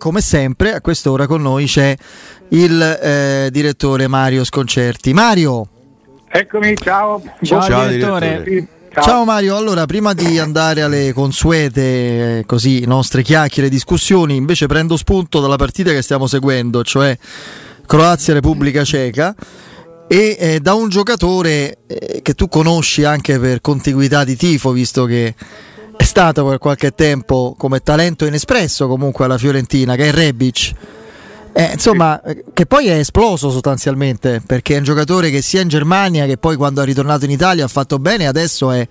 Come sempre, a quest'ora con noi c'è il eh, direttore Mario Sconcerti. Mario! Eccomi, ciao. Ciao, ciao direttore. direttore. Ciao. ciao. Mario, allora prima di andare alle consuete così, nostre chiacchiere e discussioni, invece prendo spunto dalla partita che stiamo seguendo, cioè Croazia-Repubblica Ceca e eh, da un giocatore eh, che tu conosci anche per contiguità di tifo, visto che è stato per qualche tempo come talento inespresso comunque alla Fiorentina, che è Rebic. Eh, insomma, che poi è esploso sostanzialmente perché è un giocatore che sia in Germania che poi quando è ritornato in Italia ha fatto bene, adesso è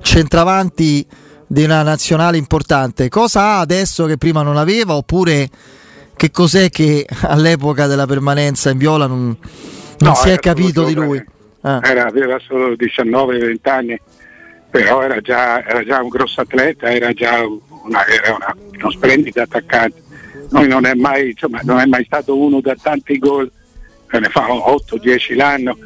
centravanti di una nazionale importante. Cosa ha adesso che prima non aveva? Oppure che cos'è che all'epoca della permanenza in viola non, non no, si è capito di lui? Ah. Era, aveva solo 19-20 anni però era già, era già un grosso atleta, era già una, era una, uno splendido attaccante. Noi non è, mai, insomma, non è mai stato uno da tanti gol, ne fa 8-10 l'anno,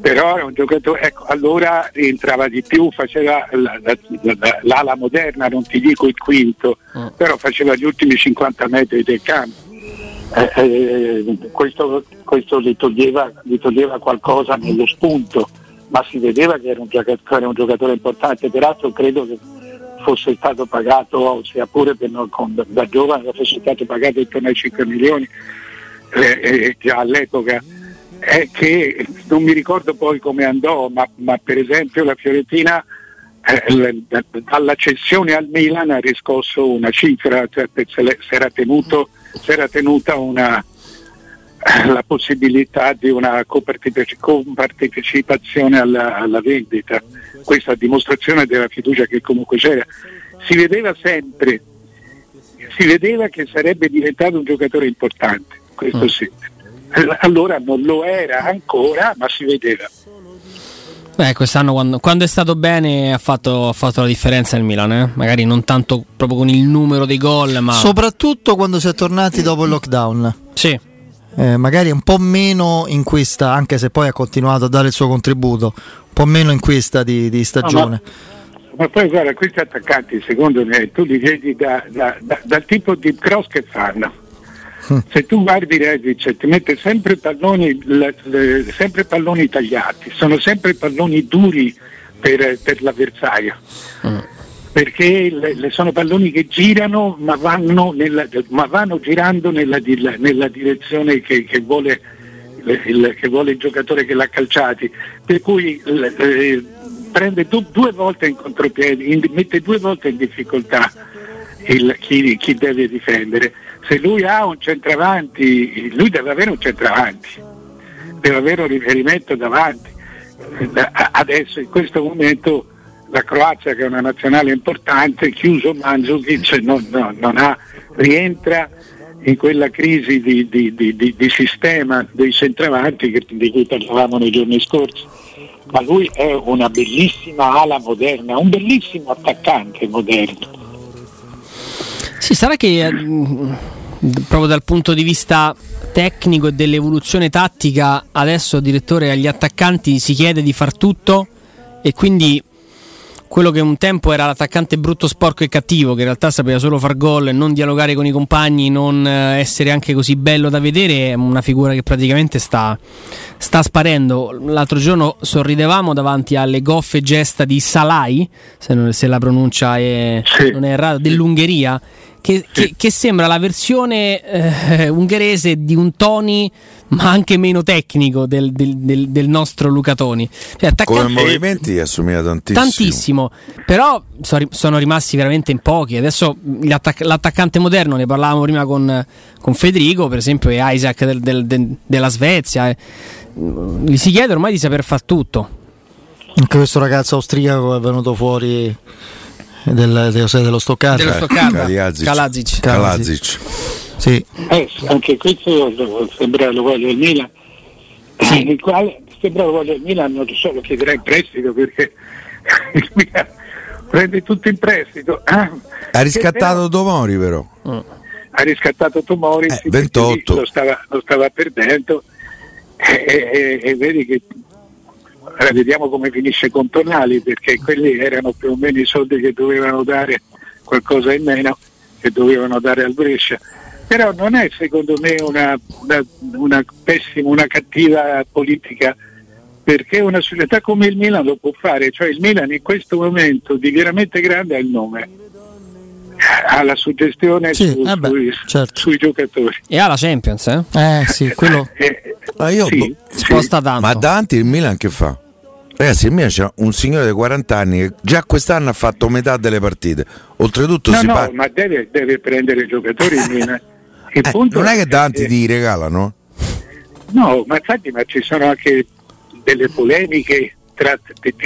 però era un giocatore, ecco, allora rientrava di più, faceva la, la, la, l'ala moderna, non ti dico il quinto, mm. però faceva gli ultimi 50 metri del campo. Eh, eh, questo, questo gli, toglieva, gli toglieva qualcosa nello spunto ma si vedeva che era un giocatore, un giocatore importante, peraltro credo che fosse stato pagato, sia pure non, con, da giovane, fosse stato pagato intorno ai 5 milioni eh, eh, già all'epoca. È che non mi ricordo poi come andò, ma, ma per esempio la Fiorentina eh, dalla cessione al Milan ha riscosso una cifra, cioè, si era, tenuto, si era tenuta una, la possibilità di una compartecipazione alla, alla vendita. Questa dimostrazione della fiducia che comunque c'era. Si vedeva sempre, si vedeva che sarebbe diventato un giocatore importante, questo mm. sì. Allora non lo era ancora, ma si vedeva. Beh, quest'anno quando, quando, è stato bene ha fatto, ha fatto la differenza il Milan, eh? magari non tanto proprio con il numero dei gol, ma... Soprattutto quando si è tornati dopo il lockdown. Sì, eh, magari un po' meno in questa, anche se poi ha continuato a dare il suo contributo, un po' meno in questa di, di stagione. No, ma, ma, poi guarda, questi attaccanti secondo me tu li vedi da, da, da, dal tipo di cross che fanno. Mm. Se tu guardi Regic ti mette sempre palloni, le, le, sempre palloni tagliati, sono sempre palloni duri per, per l'avversario. Mm perché le, le sono palloni che girano ma vanno, nella, ma vanno girando nella, nella direzione che, che, vuole, il, che, vuole, il, giocatore che l'ha calciati, per cui eh, prende du, due volte in contropiedi, in, mette due volte in difficoltà il, chi, chi, deve difendere. Se lui ha un centravanti, lui deve avere un centravanti, deve avere un riferimento davanti. Adesso in questo momento la Croazia che è una nazionale importante, chiuso Mandzukic non, no, non ha, rientra in quella crisi di, di, di, di sistema dei centravanti di cui parlavamo nei giorni scorsi. Ma lui è una bellissima ala moderna, un bellissimo attaccante moderno. Sì, sarà che eh, proprio dal punto di vista tecnico e dell'evoluzione tattica adesso direttore agli attaccanti si chiede di far tutto e quindi quello che un tempo era l'attaccante brutto, sporco e cattivo, che in realtà sapeva solo far gol, non dialogare con i compagni, non eh, essere anche così bello da vedere, è una figura che praticamente sta, sta sparendo. L'altro giorno sorridevamo davanti alle goffe gesta di Salai, se, non, se la pronuncia è, sì. non è errata, dell'Ungheria, che, sì. che, che, sembra la versione eh, ungherese di un Tony ma anche meno tecnico del, del, del, del nostro Luca Toni. Cioè, Come movimenti assomiglia tantissimo. Tantissimo, però sono rimasti veramente in pochi. Adesso l'attaccante moderno, ne parlavamo prima con, con Federico, per esempio, è Isaac della Svezia. Eh. Gli si chiede ormai di saper fare tutto. Anche questo ragazzo austriaco è venuto fuori del, dello Stoccarda. Dello Stoccarda. Kalazic. Kalazic. Sì. Eh, anche questo sembra lo voglio il Milan. Sì. Il quale sembra lo voglio il Milan non solo chiederà in prestito perché il Milan prende tutto in prestito. Ah, ha riscattato Tomori però. Mm. Ha riscattato Tomori, eh, 28. Lo stava, lo stava perdendo e, e, e vedi che Ora vediamo come finisce con Tonali perché quelli erano più o meno i soldi che dovevano dare qualcosa in meno che dovevano dare al Brescia però non è secondo me una, una, una pessima, una cattiva politica perché una società come il Milan lo può fare, cioè il Milan in questo momento di veramente grande ha il nome, ha la suggestione Sì, su- eh beh, sui, certo. sui giocatori. E ha la Champions, eh? Eh sì, quello... Eh, Ma io, sì, boh, sì. Sposta tanto. Ma davanti il Milan che fa? Ragazzi, il Milan c'è un signore di 40 anni che già quest'anno ha fatto metà delle partite. Oltretutto No, si no, parla. ma deve, deve prendere giocatori il Milan. Il Eh, punto non è che davanti eh, ti regalano? No, ma infatti ma ci sono anche delle polemiche tra,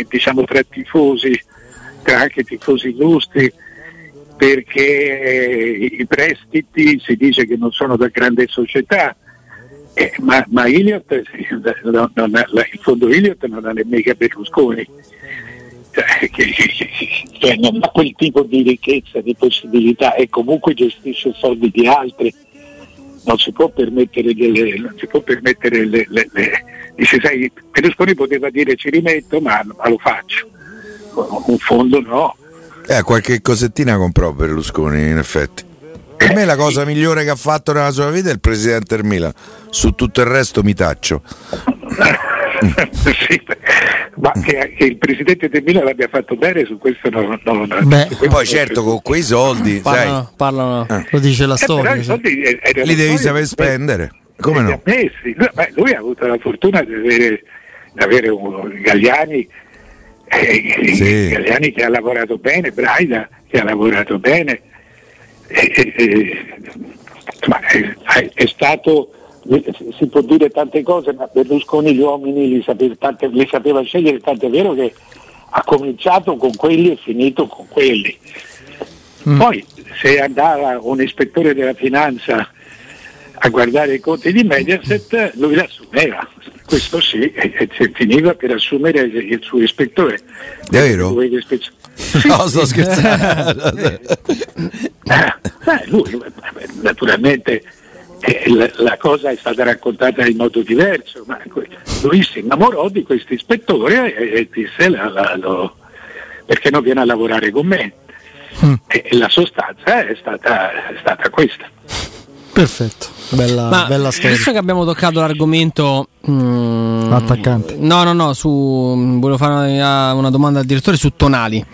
diciamo, tra tifosi, tra anche tifosi illustri, perché eh, i prestiti si dice che non sono da grande società, eh, ma, ma Iliot, no, ha- la- il fondo Iliot non ha nemmeno Berlusconi. Cioè, cioè, non ha quel tipo di ricchezza, di possibilità e comunque gestisce soldi di altri non si può permettere delle, non si può permettere le, le- le- dice sai Berlusconi poteva dire ci rimetto ma, ma lo faccio un fondo no Eh, qualche cosettina comprò Berlusconi, in effetti. Per me la cosa migliore che ha fatto nella sua vita è il presidente del Milan. Su tutto il resto mi taccio. Sì, ma che, che il presidente del Milan l'abbia fatto bene su questo non, non, non- Beh, su questo Poi certo con quei soldi, sai, Parlano, parlano. Lo dice la Eh, però storia. i sì. soldi eh, erano li devi suoi, saper eh, spendere. Come no? Lui, beh, lui ha avuto la fortuna di avere, di avere un Galliani, eh, Sì. Galliani che ha lavorato bene, Braida che ha lavorato bene. Insomma, è, è stato, si può dire tante cose, ma Berlusconi gli uomini li sapeva, tante- li sapeva scegliere, tanto è vero che ha cominciato con quelli e finito con quelli. Poi se andava un ispettore della finanza a guardare i conti di Mediaset, lui l'assumeva, questo sì, e, e si finiva per assumere il, il suo ispettore. Davvero? Lui che ispe- No, sto scherzando. Eh, beh, lui, naturalmente eh, la, la cosa è stata raccontata in modo diverso, ma lui si innamorò di questo ispettore e, e disse la- la- lo- perché non viene a lavorare con me. E, e la sostanza è stata, è stata questa. Perfetto, bella, Ma bella storia. visto che abbiamo toccato l'argomento mm, Attaccante. No, no, no, su volevo fare una, una domanda al direttore su Tonali.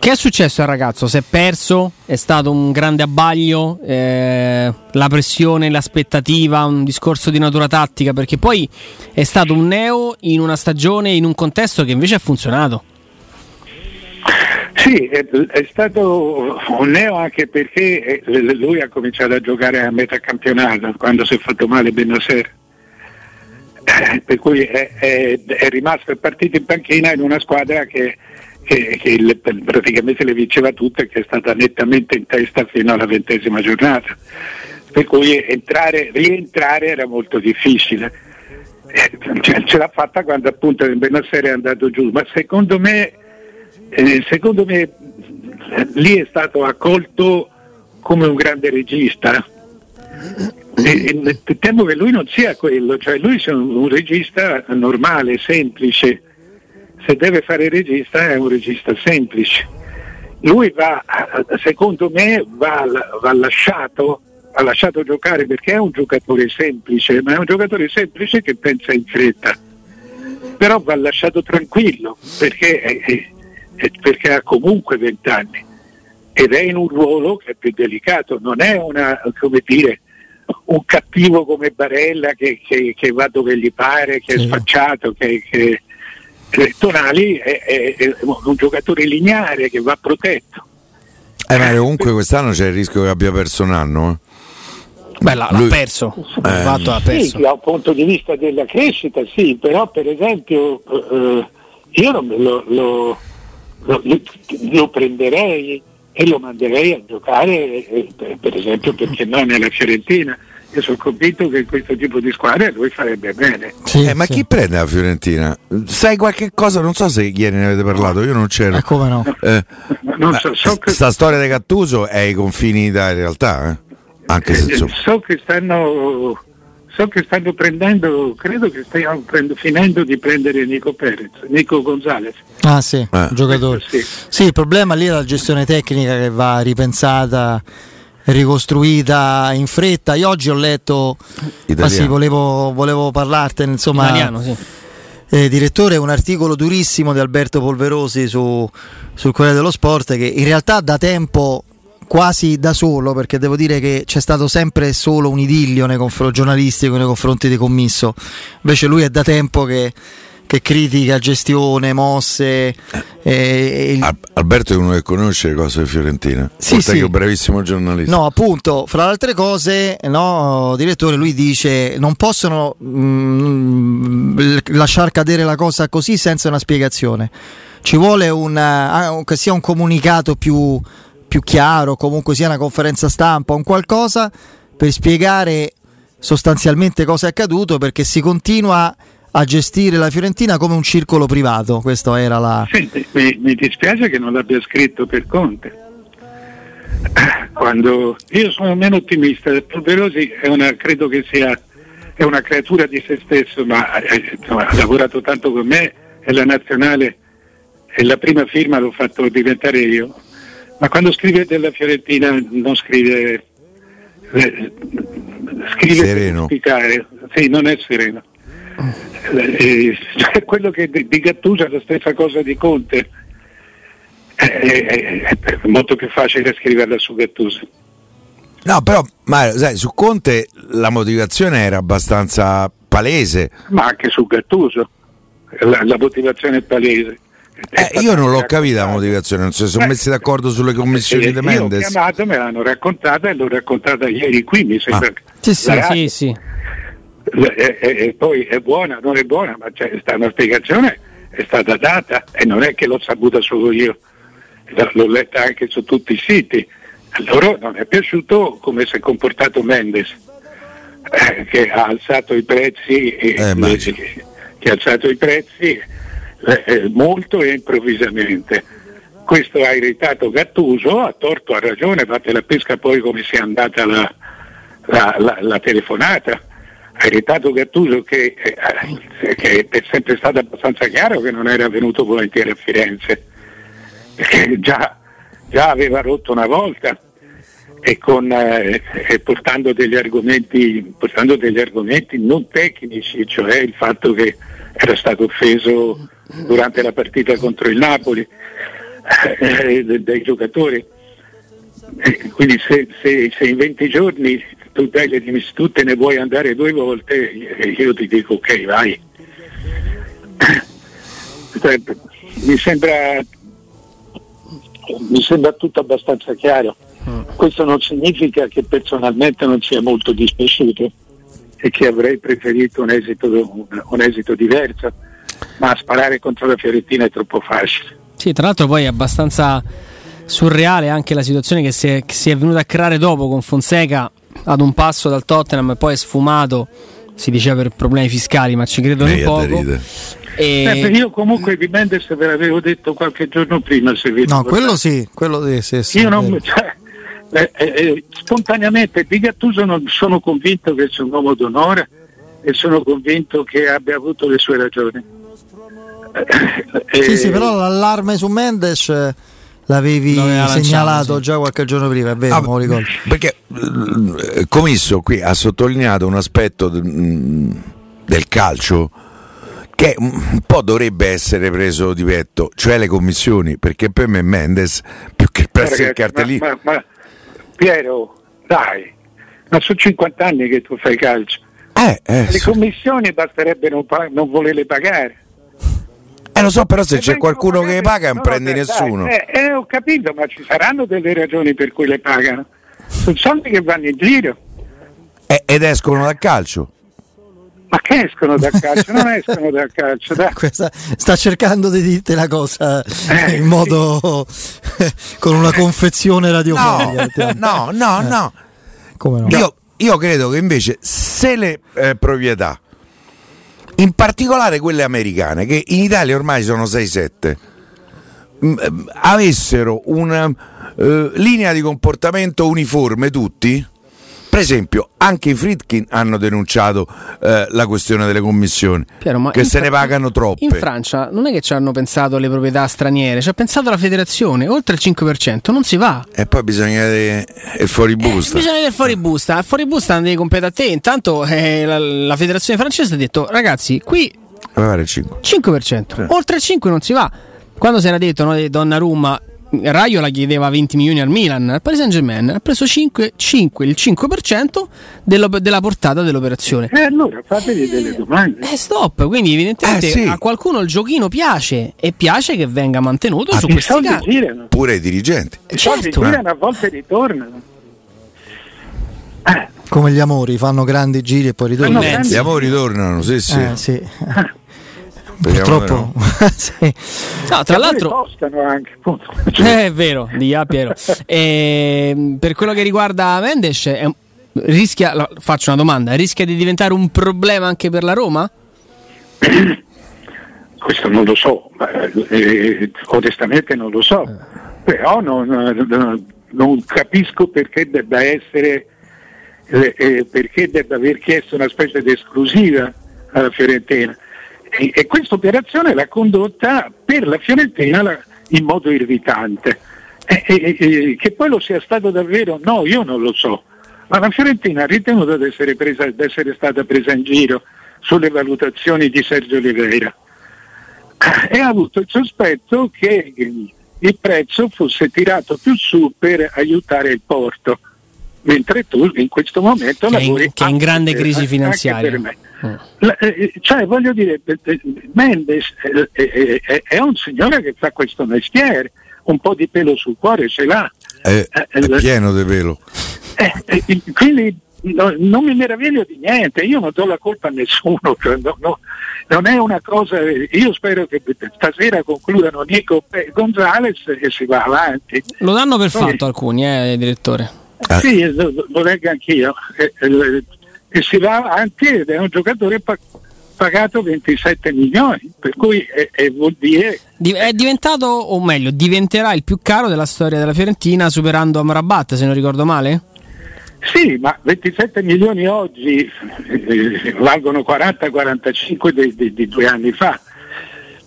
Che è successo al ragazzo? Si è perso? È stato un grande abbaglio? Eh, la pressione, l'aspettativa, un discorso di natura tattica? Perché poi è stato un neo in una stagione, in un contesto che invece ha funzionato. Sì, è, è stato un neo anche perché eh, lui ha cominciato a giocare a metà campionato quando si è fatto male Benasser. Eh, per cui è, è- è rimasto partito in panchina in una squadra che, che- che le- praticamente le vinceva tutte e che è stata nettamente in testa fino alla ventesima giornata. Per cui entrare, rientrare era molto difficile. Eh, ce, ce l'ha fatta quando appunto il Benasser è andato giù, ma secondo me eh, secondo me eh, lì è stato accolto come un grande regista. E, e temo che lui non sia quello, cioè lui sia un, un regista normale, semplice. Se deve fare il regista è un regista semplice. Lui va, secondo me, va, va lasciato, va lasciato giocare perché è un giocatore semplice, ma è un giocatore semplice che pensa in fretta però va lasciato tranquillo perché, eh, eh, perché ha comunque 20 anni ed è in un ruolo che è più delicato, non è una, come dire, un cattivo come Barella che, che- che va dove gli pare, che Sì. è sfacciato, che- che Tonali è, è- è un giocatore lineare che va protetto. Eh, ma comunque quest'anno c'è il rischio che abbia perso un anno. eh. Beh, l'ha, l'ha Lui- perso. Eh, fatto l'ha Sì, perso. da un punto di vista della crescita sì, però per esempio eh, io lo, lo- lo- lo prenderei e lo manderei a giocare eh, per, per esempio perché no nella Fiorentina. Io sono convinto che in questo tipo di squadre lui farebbe bene. Sì, Eh, ma sì. chi prende la Fiorentina? Sai qualche cosa? Non so se ieri ne avete parlato, io non c'ero. Eh, come no? Eh, Non so, so che, sta storia di Gattuso è ai confini della realtà, eh? anche se eh, insomma. so che stanno so che stanno prendendo, credo che stiano prendo- finendo di prendere Nico Perez, Nico Gonzalez. Ah sì, Eh. giocatore. Sì. Sì, il problema lì è la gestione tecnica che va ripensata ricostruita in fretta. Io oggi ho letto, ma sì, volevo, volevo parlartene, insomma, Italiano, sì. eh, direttore, un articolo durissimo di Alberto Polverosi su, sul Corriere dello Sport che in realtà da tempo quasi da solo, perché devo dire che c'è stato sempre solo un idillio nei confronti giornalistico nei confronti di commisso. Invece lui è da tempo che che critica gestione, mosse. Eh, il... Alberto è uno che conosce le cose di Fiorentina. Sì, sì. che è un bravissimo giornalista. No, appunto, fra le altre cose, no, direttore, lui dice non possono mm, lasciar cadere la cosa così senza una spiegazione. Ci vuole una, che sia un comunicato più, più chiaro, comunque sia una conferenza stampa, un qualcosa per spiegare sostanzialmente cosa è accaduto perché si continua a gestire la Fiorentina come un circolo privato. Questa era la. Senti, mi, mi, dispiace che non l'abbia scritto per Conte. Quando io sono meno ottimista, Polverosi è una, credo che sia è una creatura di se stesso, ma eh, insomma, ha lavorato tanto con me e la nazionale e la prima firma l'ho fatto diventare io. Ma quando scrive della Fiorentina non scrive eh, scrive sereno. per sì, non è sereno eh, cioè, quello che di, Gattuso è la stessa cosa di Conte. È, è, è, molto più facile scriverla su Gattuso. No, però Mario, sai, su Conte la motivazione era abbastanza palese. Ma anche su Gattuso la, la motivazione è palese. Eh, io non l'ho capita la motivazione, non si sono messi d'accordo sulle commissioni eh, di Mendes. Io ho chiamato, me l'hanno raccontata e l'ho raccontata ieri qui, mi sembra. Ah. Sì, sì, sì, sì e, e, e, poi è buona, non è buona, ma c'è sta una spiegazione, è stata data e non è che l'ho saputa solo io, l'ho letta anche su tutti i siti. A loro non è piaciuto come si è comportato Mendes, eh, che ha alzato i prezzi, eh, che, che ha alzato i prezzi eh, eh, molto e improvvisamente. Questo ha irritato Gattuso, ha torto, ha ragione, fate la pesca poi come sia andata la, la, la, la telefonata irritato Gattuso che, eh, che, è sempre stato abbastanza chiaro che non era venuto volentieri a Firenze, perché già, già aveva rotto una volta e, con, eh, e portando, degli portando, degli argomenti, non tecnici, cioè il fatto che era stato offeso durante la partita contro il Napoli eh, dai giocatori. Eh, quindi se, se, se in 20 giorni tu, dai, tu te ne vuoi andare due volte e io ti dico ok vai. Mi sembra, mi sembra tutto abbastanza chiaro. Questo non significa che personalmente non sia molto dispiaciuto e che avrei preferito un esito, un esito diverso, ma sparare contro la Fiorentina è troppo facile. Sì, tra l'altro poi è abbastanza surreale anche la situazione che si è, che si è venuta a creare dopo con Fonseca ad un passo dal Tottenham e poi è sfumato, si diceva per problemi fiscali, ma ci credo in poco. E... Eh, io comunque di Mendes ve l'avevo detto qualche giorno prima. Se vi no, quello sì, quello sì, sì, sì Io non, cioè, eh, eh, eh, spontaneamente di Gattuso non sono convinto che sia un uomo d'onore e sono convinto che abbia avuto le sue ragioni. sì, sì, eh, però l'allarme su Mendes l'avevi segnalato sì. già qualche giorno prima, è vero, ah, ricordo. Perché eh, Comisso qui ha sottolineato un aspetto mm, del calcio che un po' dovrebbe essere preso di petto, cioè le commissioni, perché per me Mendes più che presso il cartellino. Ma, ma, ma, Piero, dai, ma sono 50 anni che tu fai calcio. Eh, eh, le commissioni basterebbe non, non volerle pagare. Eh lo so, però se c'è qualcuno che paga non prende nessuno. Eh, eh, ho capito, ma ci saranno delle ragioni per cui le pagano. Sono soldi che vanno in giro. Eh, ed escono dal calcio. Ma che escono dal calcio? Non escono dal calcio. Dai. Questa, sta cercando di dirti la cosa eh, in modo sì. con una confezione radiofonica. No, no, no. no. no? Io, io, credo che invece se le eh, proprietà in particolare quelle americane, che in Italia ormai sono 6-7, mm, eh, avessero una uh, linea di comportamento uniforme tutti, esempio, anche i Fritkin hanno denunciato eh, la questione delle commissioni, Piero, che se Fra- ne pagano troppe. In Francia non è che ci hanno pensato alle proprietà straniere, ci ha pensato la federazione, oltre il 5% non si va. E poi bisogna vedere il fuoribusta. Eh, bisogna vedere il fuoribusta, il fuoribusta devi competere a te, intanto eh, la, la federazione francese ha detto ragazzi qui 5%, 5%. Sì. oltre il 5% non si va. Quando si era detto no, Donnarumma Raio la chiedeva 20 milioni al Milan, al Paris Saint Germain ha preso 5, 5 il 5% dello, della portata dell'operazione. E eh, allora fatevi delle domande. Eh stop, quindi evidentemente eh, sì. a qualcuno il giochino piace e piace che venga mantenuto ah, su questi casi. Pure i dirigenti. I certo. girano a volte ritornano. Eh. Come gli amori, fanno grandi giri e poi ritornano. Gli amori tornano, sì, sì. Eh, sì. Purtroppo, sì. no, tra l'altro, anche, eh, è vero, di A Piero. E, ehm, per quello che riguarda Mendes, è, rischia, faccio una domanda, rischia di diventare un problema anche per la Roma? Questo non lo so, eh, onestamente non lo so, però non, non, capisco perché debba essere, eh, eh, perché debba aver chiesto una specie di esclusiva alla Fiorentina e, e questa operazione l'ha condotta per la Fiorentina la, in modo irritante. E, e, che poi lo sia stato davvero, no, io non lo so, ma la Fiorentina ha ritenuto di essere, presa, di essere stata presa in giro sulle valutazioni di Sergio Oliveira. E ha avuto il sospetto che il prezzo fosse tirato più su per aiutare il porto, mentre tu in questo momento che lavori in, che è in grande crisi finanziaria. Mm. Eh, cioè, voglio dire, eh, eh, Mendes è un signore che fa questo mestiere, un po' di pelo sul cuore ce l'ha. È, è pieno di pelo. quindi no, non mi meraviglio di niente, io non do la colpa a nessuno, cioè, no, no, non è una cosa, io spero che stasera concludano Nico e Gonzales e si va avanti. Lo danno per Poi, fatto alcuni, eh. Sì, lo, leggo anch'io. Eh, e si va avanti ed è un giocatore pa- pagato 27 milioni, per cui è, è vuol dire... È diventato, o meglio, diventerà il più caro della storia della Fiorentina superando Amrabat, se non ricordo male? Sì, ma 27 milioni oggi eh, valgono 40-45 di, di, di, due anni fa.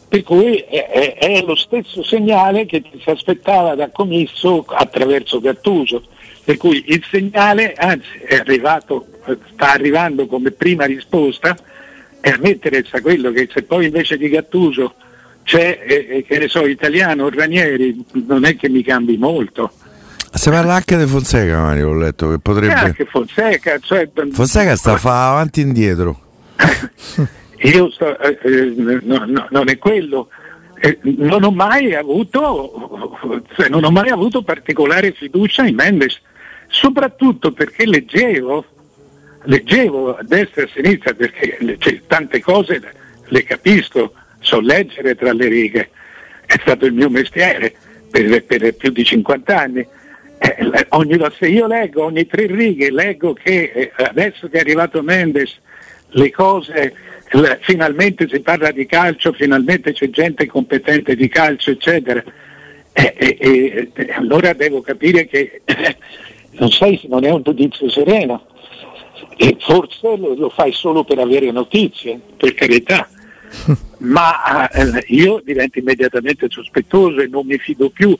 Per cui è, è, è, lo stesso segnale che si aspettava da Commisso attraverso Gattuso. Per cui il segnale, anzi, è arrivato sta arrivando come prima risposta ammettere a quello che se poi invece di Gattuso c'è, eh, che ne so, italiano o Ranieri, non è che mi cambi molto. Si parla anche di Fonseca, Mario, ho letto che potrebbe... Eh, anche Fonseca, cioè... Fonseca sta fa avanti e indietro. Io sto, eh, eh, no, no, non è quello. Eh, non ho mai avuto, cioè, non ho mai avuto particolare fiducia in Mendes, soprattutto perché leggevo leggevo a destra e a sinistra perché cioè, tante cose le capisco, so leggere tra le righe, è stato il mio mestiere per, per più di 50 anni. Eh, ogni, se io leggo ogni tre righe, leggo che eh, adesso che è arrivato Mendes le cose, le, finalmente si parla di calcio, finalmente c'è gente competente di calcio, eccetera. Eh, allora devo capire che non, sei, non è un giudizio sereno e forse lo, lo fai solo per avere notizie, per carità, ma eh, io divento immediatamente sospettoso e non mi fido più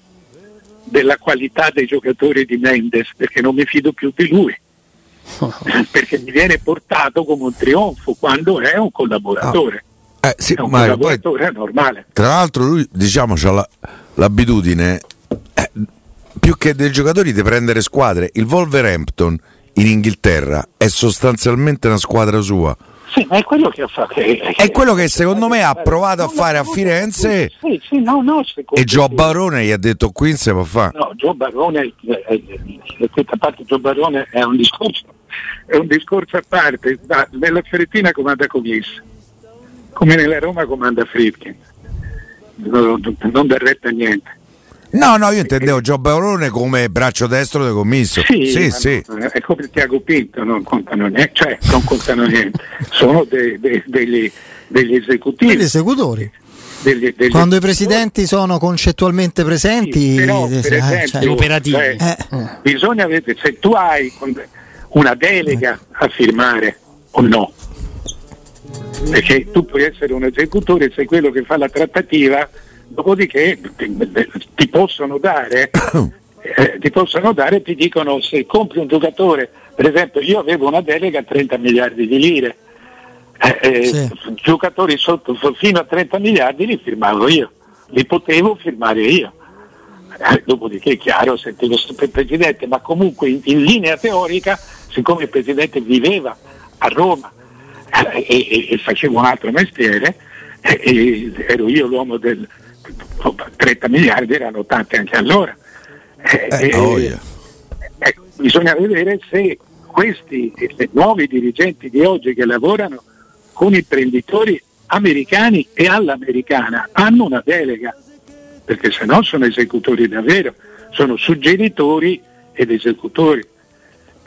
della qualità dei giocatori di Mendes perché non mi fido più di lui. perché mi viene portato come un trionfo quando è un collaboratore. Ah. Eh, sì, è un collaboratore poi, normale. Tra l'altro lui diciamo ha la, l'abitudine più che dei giocatori di prendere squadre. Il Wolverhampton in Inghilterra è sostanzialmente una squadra sua. Sì, ma è quello che ha fatto. È quello che secondo me ha provato a fare a Firenze. Sì, sì, no, no, e Gio Barone gli ha detto qui non si può fare. No, Gio Barone, eh, eh, questa parte Gio Barone è un discorso, è un discorso a parte. nella Fiorentina comanda Comis, come nella Roma comanda Friedkin. Non, non dà retta a niente. No, no, io intendevo Gio Barone come braccio destro del commisso. Sì, sì. sì. è come Tiago Pinto, non contano niente, cioè non contano niente, sono de, de, degli, degli, esecutivi. Degli esecutori. Degli, degli Quando i presidenti sono concettualmente presenti, sì, però, per eh, esempio, cioè, operativi. Cioè, eh. bisogna vedere se tu hai una delega a firmare o no. Perché tu puoi essere un esecutore, sei quello che fa la trattativa, dopodiché ti possono dare, eh, ti possono dare, ti dicono se compri un giocatore, per esempio io avevo una delega a 30 miliardi di lire, eh, eh, sì. giocatori sotto, fino a 30 miliardi li firmavo io, li potevo firmare io. Eh, dopodiché è chiaro, sentivo sempre il Presidente, ma comunque in, in, linea teorica, siccome il Presidente viveva a Roma eh, e, e, faceva un altro mestiere, ero io l'uomo del 30 miliardi, erano tanti anche allora. Eh, oh yeah. ecco, bisogna vedere se questi nuovi dirigenti di oggi che lavorano con imprenditori americani e all'americana hanno una delega perché se no sono esecutori davvero, sono suggeritori ed esecutori.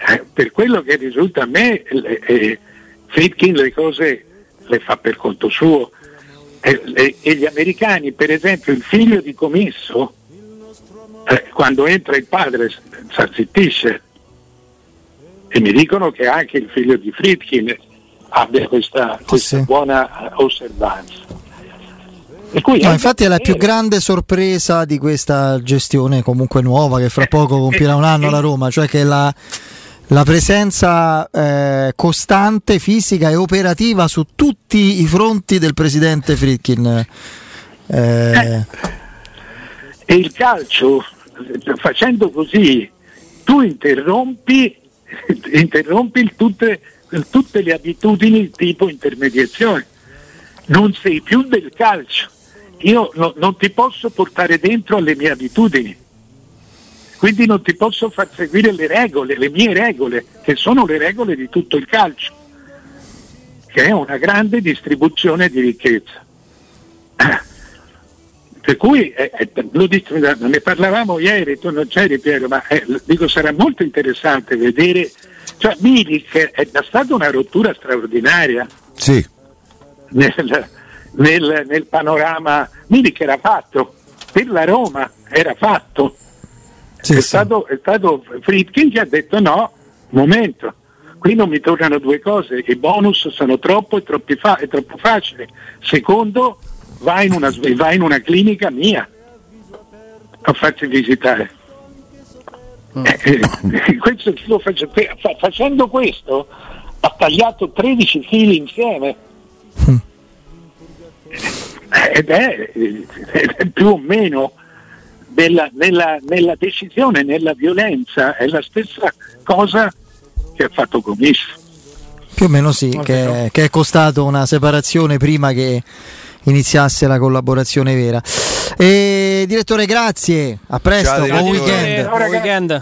Eh, per quello che risulta a me, eh, Fritkin le cose le fa per conto suo. Eh, e gli americani, per esempio, il figlio di commisso, eh, quando entra il padre si zittisce. E mi dicono che anche il figlio di Fritkin abbia questa, questa sì. buona osservanza. No, infatti è la più grande sorpresa di questa gestione comunque nuova che fra poco compirà un anno la Roma, cioè che la, la presenza eh, costante, fisica e operativa su tutti i fronti del presidente Fritkin. Eh. E il calcio, facendo così, tu interrompi, interrompi tutte, tutte le abitudini tipo intermediazione. Non sei più del calcio io no, non ti posso portare dentro alle mie abitudini, quindi non ti posso far seguire le regole, le mie regole, che sono le regole di tutto il calcio, che è una grande distribuzione di ricchezza. Per cui eh, eh, ne parlavamo ieri, tu non c'eri Piero, ma eh, dico sarà molto interessante vedere, cioè Milik è stata una rottura straordinaria. Sì. Nel, nel, nel panorama Milik era fatto, per la Roma era fatto. Sì, è, sì. Stato, è stato Friedkin che ha detto no, momento, qui non mi tornano due cose, i bonus sono troppo, è, fa- è troppo facile. Secondo, vai in, una, vai in una clinica mia a farti visitare. Mm. Eh, eh, questo, faccio, facendo questo ha tagliato 13 fili insieme. Mm ed è, è più o meno nella, nella, nella, decisione, nella violenza, è la stessa cosa che ha fatto Comisso. Più o meno sì, che, che, è costato una separazione prima che iniziasse la collaborazione vera. E, direttore, grazie, a presto, Ciao, buon weekend. Buon weekend.